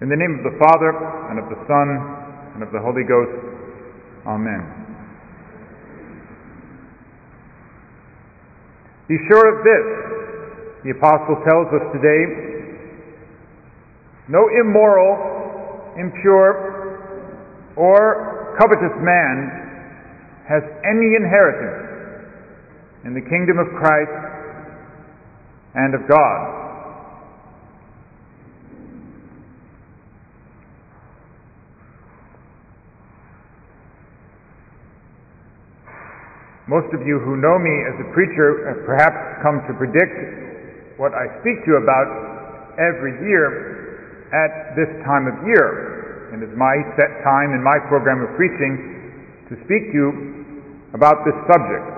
In the name of the Father, and of the Son, and of the Holy Ghost. Amen. Be sure of this, the Apostle tells us today no immoral, impure, or covetous man has any inheritance in the kingdom of Christ and of God. Most of you who know me as a preacher have perhaps come to predict what I speak to you about every year at this time of year. And it's my set time in my program of preaching to speak to you about this subject.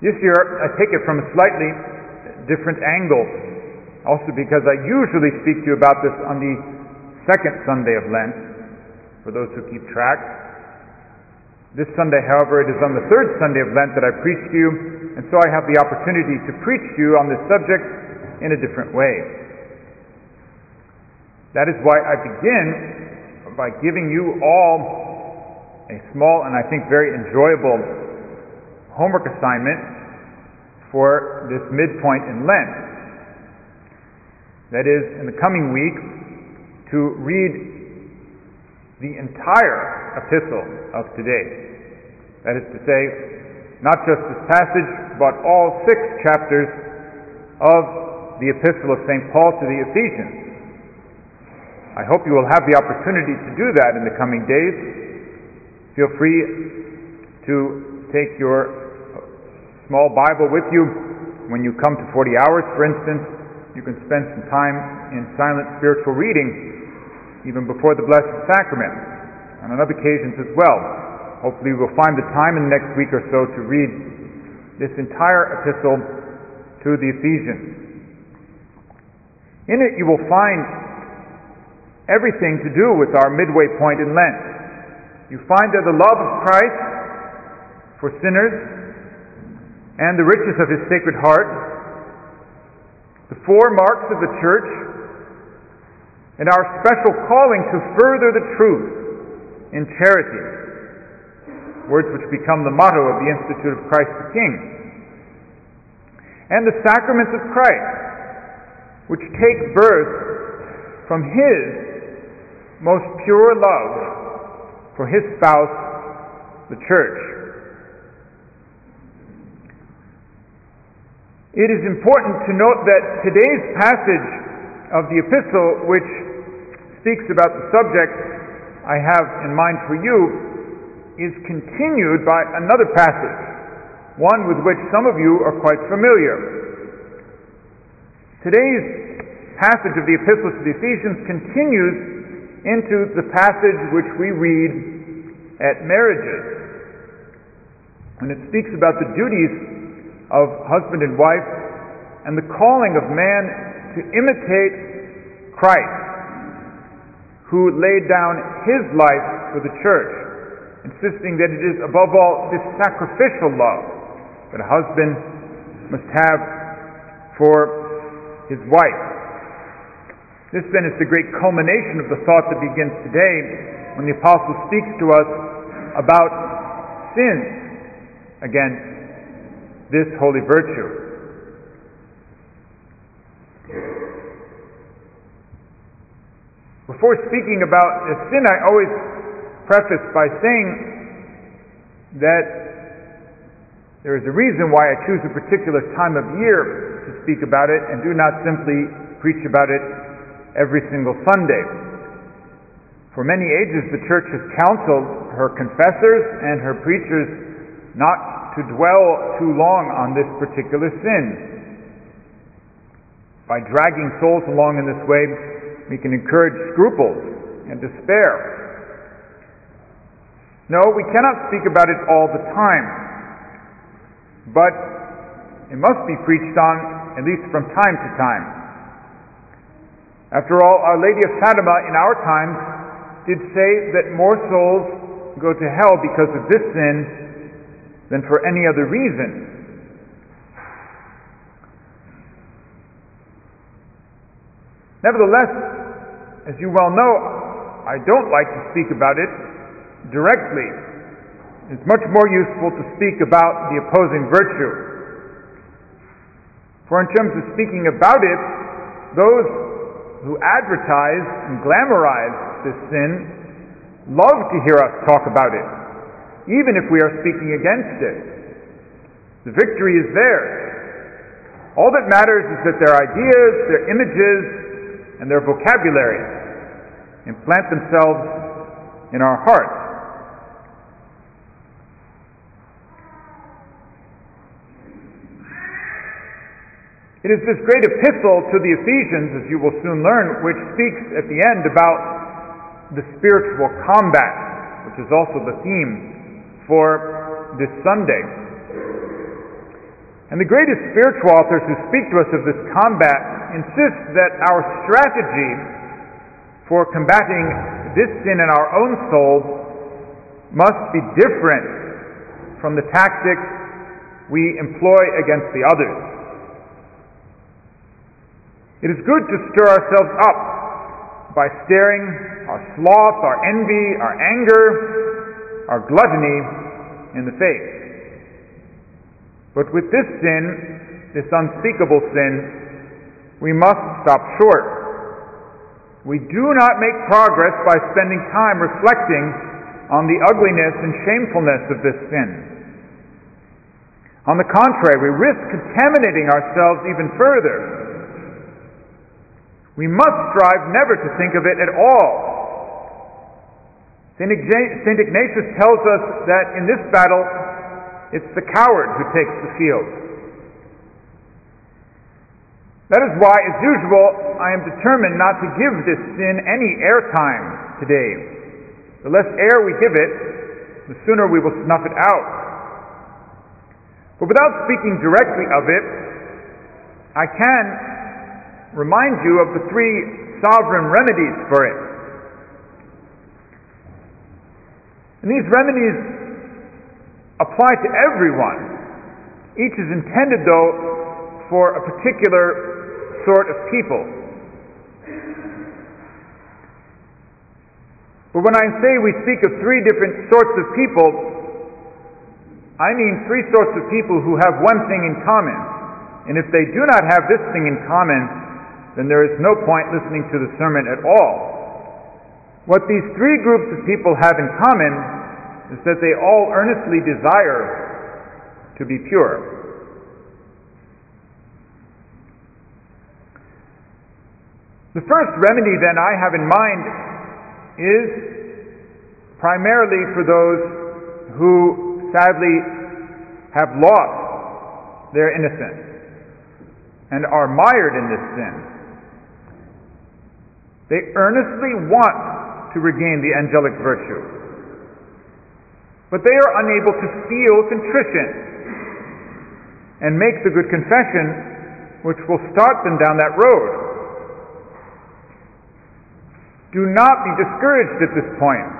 This year I take it from a slightly different angle, also because I usually speak to you about this on the second Sunday of Lent, for those who keep track. This Sunday, however, it is on the third Sunday of Lent that I preach to you, and so I have the opportunity to preach to you on this subject in a different way. That is why I begin by giving you all a small and I think very enjoyable homework assignment for this midpoint in Lent. That is, in the coming week, to read the entire epistle of today. That is to say, not just this passage, but all six chapters of the epistle of St. Paul to the Ephesians. I hope you will have the opportunity to do that in the coming days. Feel free to take your small Bible with you when you come to 40 hours, for instance. You can spend some time in silent spiritual reading even before the Blessed Sacrament, and on other occasions as well. Hopefully, we'll find the time in the next week or so to read this entire epistle to the Ephesians. In it, you will find everything to do with our midway point in Lent. You find there the love of Christ for sinners and the riches of his sacred heart, the four marks of the church and our special calling to further the truth in charity. Words which become the motto of the Institute of Christ the King. And the sacraments of Christ, which take birth from His most pure love for His spouse, the Church. It is important to note that today's passage of the epistle, which speaks about the subject I have in mind for you is continued by another passage, one with which some of you are quite familiar. Today's passage of the Epistle to the Ephesians continues into the passage which we read at marriages. And it speaks about the duties of husband and wife and the calling of man to imitate Christ who laid down his life for the church, insisting that it is above all this sacrificial love that a husband must have for his wife. This then is the great culmination of the thought that begins today when the apostle speaks to us about sin against this holy virtue. Before speaking about a sin, I always preface by saying that there is a reason why I choose a particular time of year to speak about it and do not simply preach about it every single Sunday. For many ages, the church has counseled her confessors and her preachers not to dwell too long on this particular sin. By dragging souls along in this way, we can encourage scruples and despair. No, we cannot speak about it all the time, but it must be preached on at least from time to time. After all, Our Lady of Fatima in our times did say that more souls go to hell because of this sin than for any other reason. Nevertheless, as you well know, I don't like to speak about it directly. It's much more useful to speak about the opposing virtue. For in terms of speaking about it, those who advertise and glamorize this sin love to hear us talk about it, even if we are speaking against it. The victory is theirs. All that matters is that their ideas, their images, and their vocabulary implant themselves in our hearts. It is this great epistle to the Ephesians, as you will soon learn, which speaks at the end about the spiritual combat, which is also the theme for this Sunday. And the greatest spiritual authors who speak to us of this combat insist that our strategy for combating this sin in our own soul must be different from the tactics we employ against the others. It is good to stir ourselves up by staring our sloth, our envy, our anger, our gluttony in the face. But with this sin, this unspeakable sin, we must stop short. We do not make progress by spending time reflecting on the ugliness and shamefulness of this sin. On the contrary, we risk contaminating ourselves even further we must strive never to think of it at all. St. Ignatius tells us that in this battle, it's the coward who takes the field. That is why, as usual, I am determined not to give this sin any airtime today. The less air we give it, the sooner we will snuff it out. But without speaking directly of it, I can remind you of the three sovereign remedies for it. And these remedies apply to everyone. Each is intended, though, for a particular sort of people. But when I say we speak of three different sorts of people, I mean three sorts of people who have one thing in common. And if they do not have this thing in common, then there is no point listening to the sermon at all. What these three groups of people have in common is that they all earnestly desire to be pure. The first remedy, then, I have in mind is primarily for those who sadly have lost their innocence and are mired in this sin. They earnestly want to regain the angelic virtue. But they are unable to feel contrition and make the good confession which will start them down that road. Do not be discouraged at this point.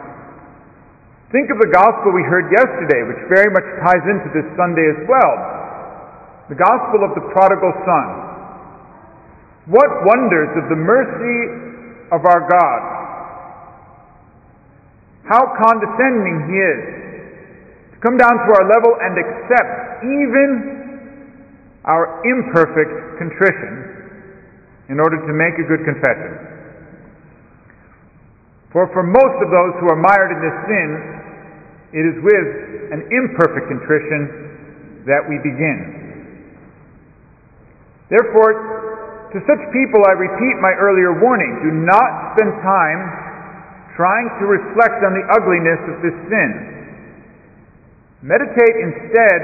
Think of the gospel we heard yesterday, which very much ties into this Sunday as well. The gospel of the prodigal son. What wonders of the mercy of our God. How condescending He is to come down to our level and accept even our imperfect contrition in order to make a good confession. For for most of those who are mired in this sin, it is with an imperfect contrition that we begin. Therefore, to such people, I repeat my earlier warning do not spend time trying to reflect on the ugliness of this sin. Meditate instead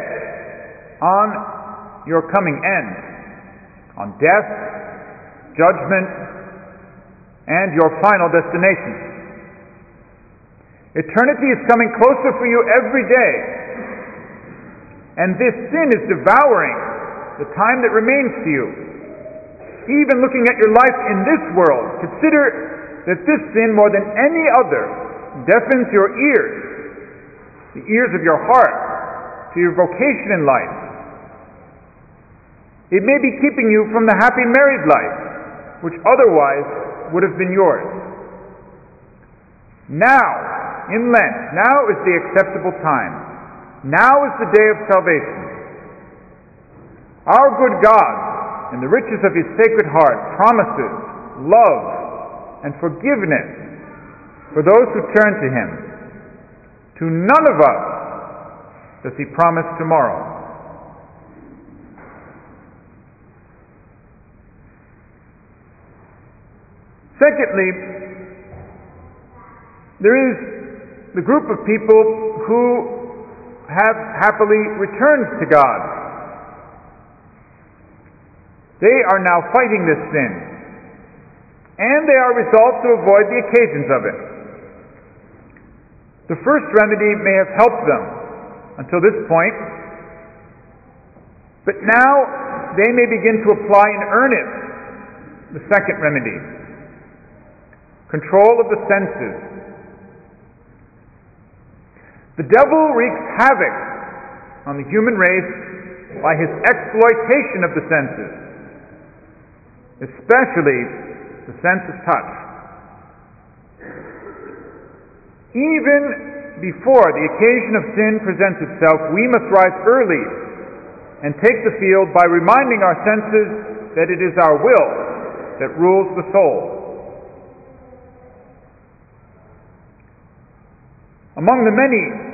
on your coming end, on death, judgment, and your final destination. Eternity is coming closer for you every day, and this sin is devouring the time that remains to you even looking at your life in this world, consider that this sin, more than any other, deafens your ears, the ears of your heart, to your vocation in life. It may be keeping you from the happy married life, which otherwise would have been yours. Now, in Lent, now is the acceptable time. Now is the day of salvation. Our good God, in the riches of his sacred heart, promises love and forgiveness for those who turn to him. To none of us does he promise tomorrow. Secondly, there is the group of people who have happily returned to God. They are now fighting this sin, and they are resolved to avoid the occasions of it. The first remedy may have helped them until this point, but now they may begin to apply in earnest the second remedy control of the senses. The devil wreaks havoc on the human race by his exploitation of the senses, especially the sense of touch. Even before the occasion of sin presents itself, we must rise early and take the field by reminding our senses that it is our will that rules the soul. Among the many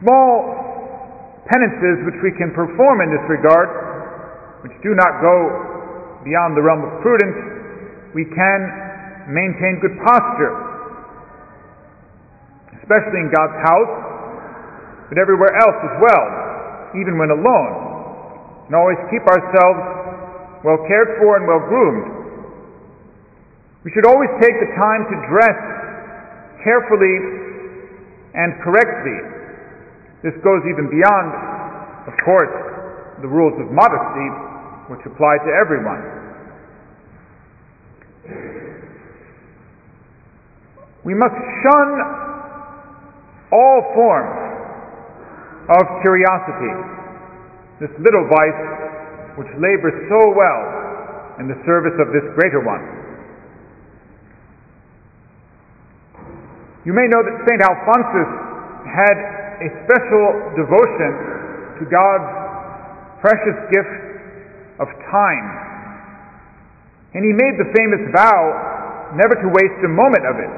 small penances which we can perform in this regard, which do not go beyond the realm of prudence, we can maintain good posture, especially in God's house, but everywhere else as well, even when alone, and always keep ourselves well cared for and well groomed. We should always take the time to dress carefully and correctly. This goes even beyond, of course, the rules of modesty, which apply to everyone. We must shun all forms of curiosity, this little vice which labors so well in the service of this greater one. You may know that St. Alphonsus had a special devotion to God's precious gift of time. And he made the famous vow never to waste a moment of it.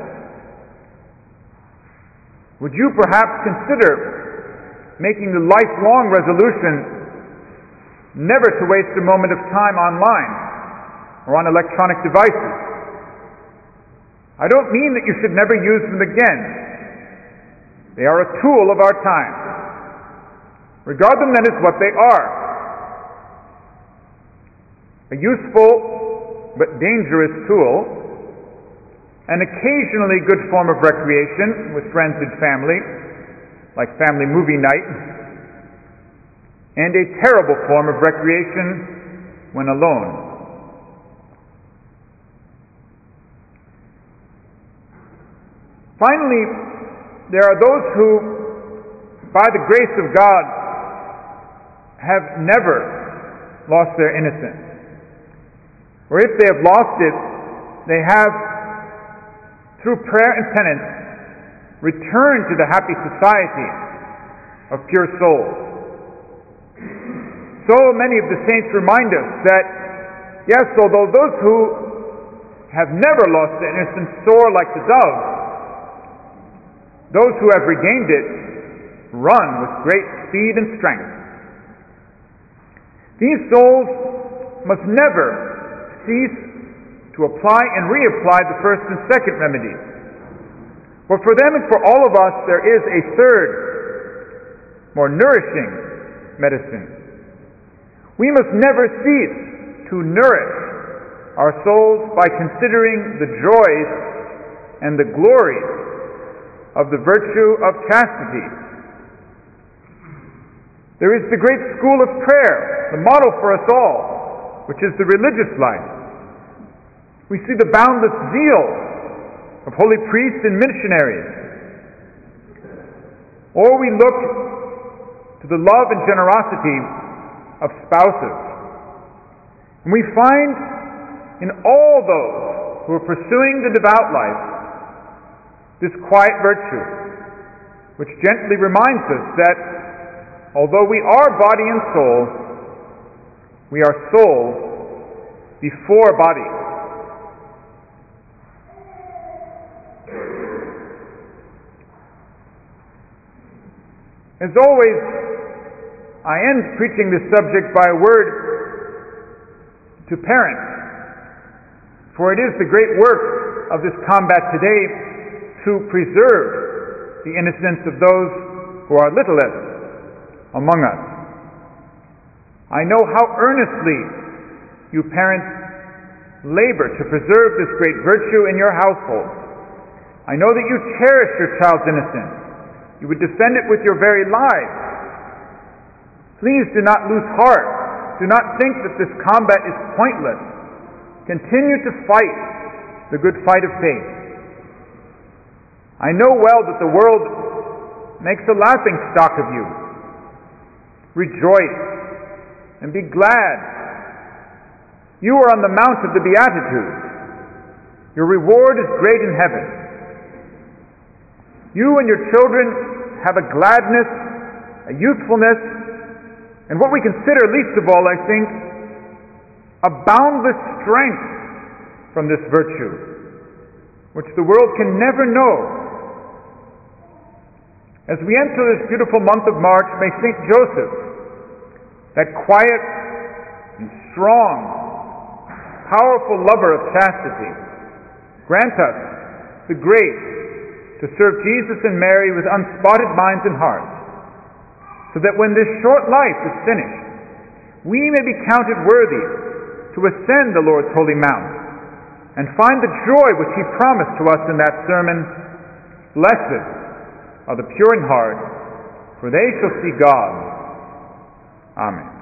Would you perhaps consider making the lifelong resolution never to waste a moment of time online or on electronic devices? I don't mean that you should never use them again. They are a tool of our time. Regard them then as what they are a useful but dangerous tool, an occasionally good form of recreation with friends and family, like family movie night, and a terrible form of recreation when alone. Finally, there are those who, by the grace of God, have never lost their innocence. Or if they have lost it, they have, through prayer and penance, returned to the happy society of pure souls. So many of the saints remind us that, yes, although those who have never lost their innocence soar like the dove, those who have regained it run with great speed and strength. These souls must never cease to apply and reapply the first and second remedies. For for them and for all of us, there is a third, more nourishing medicine. We must never cease to nourish our souls by considering the joys and the glories of the virtue of chastity. There is the great school of prayer, the model for us all, which is the religious life. We see the boundless zeal of holy priests and missionaries. Or we look to the love and generosity of spouses. And we find in all those who are pursuing the devout life this quiet virtue, which gently reminds us that although we are body and soul, we are soul before body. As always, I end preaching this subject by a word to parents, for it is the great work of this combat today to preserve the innocence of those who are littlest among us. I know how earnestly you parents labor to preserve this great virtue in your household. I know that you cherish your child's innocence you would defend it with your very lives. Please do not lose heart. Do not think that this combat is pointless. Continue to fight the good fight of faith. I know well that the world makes a laughing stock of you. Rejoice and be glad. You are on the mount of the Beatitudes. Your reward is great in heaven. You and your children have a gladness, a youthfulness, and what we consider least of all, I think, a boundless strength from this virtue, which the world can never know. As we enter this beautiful month of March, may St. Joseph, that quiet and strong, powerful lover of chastity, grant us the grace to serve Jesus and Mary with unspotted minds and hearts, so that when this short life is finished, we may be counted worthy to ascend the Lord's holy mount and find the joy which He promised to us in that sermon Blessed are the pure in heart, for they shall see God. Amen.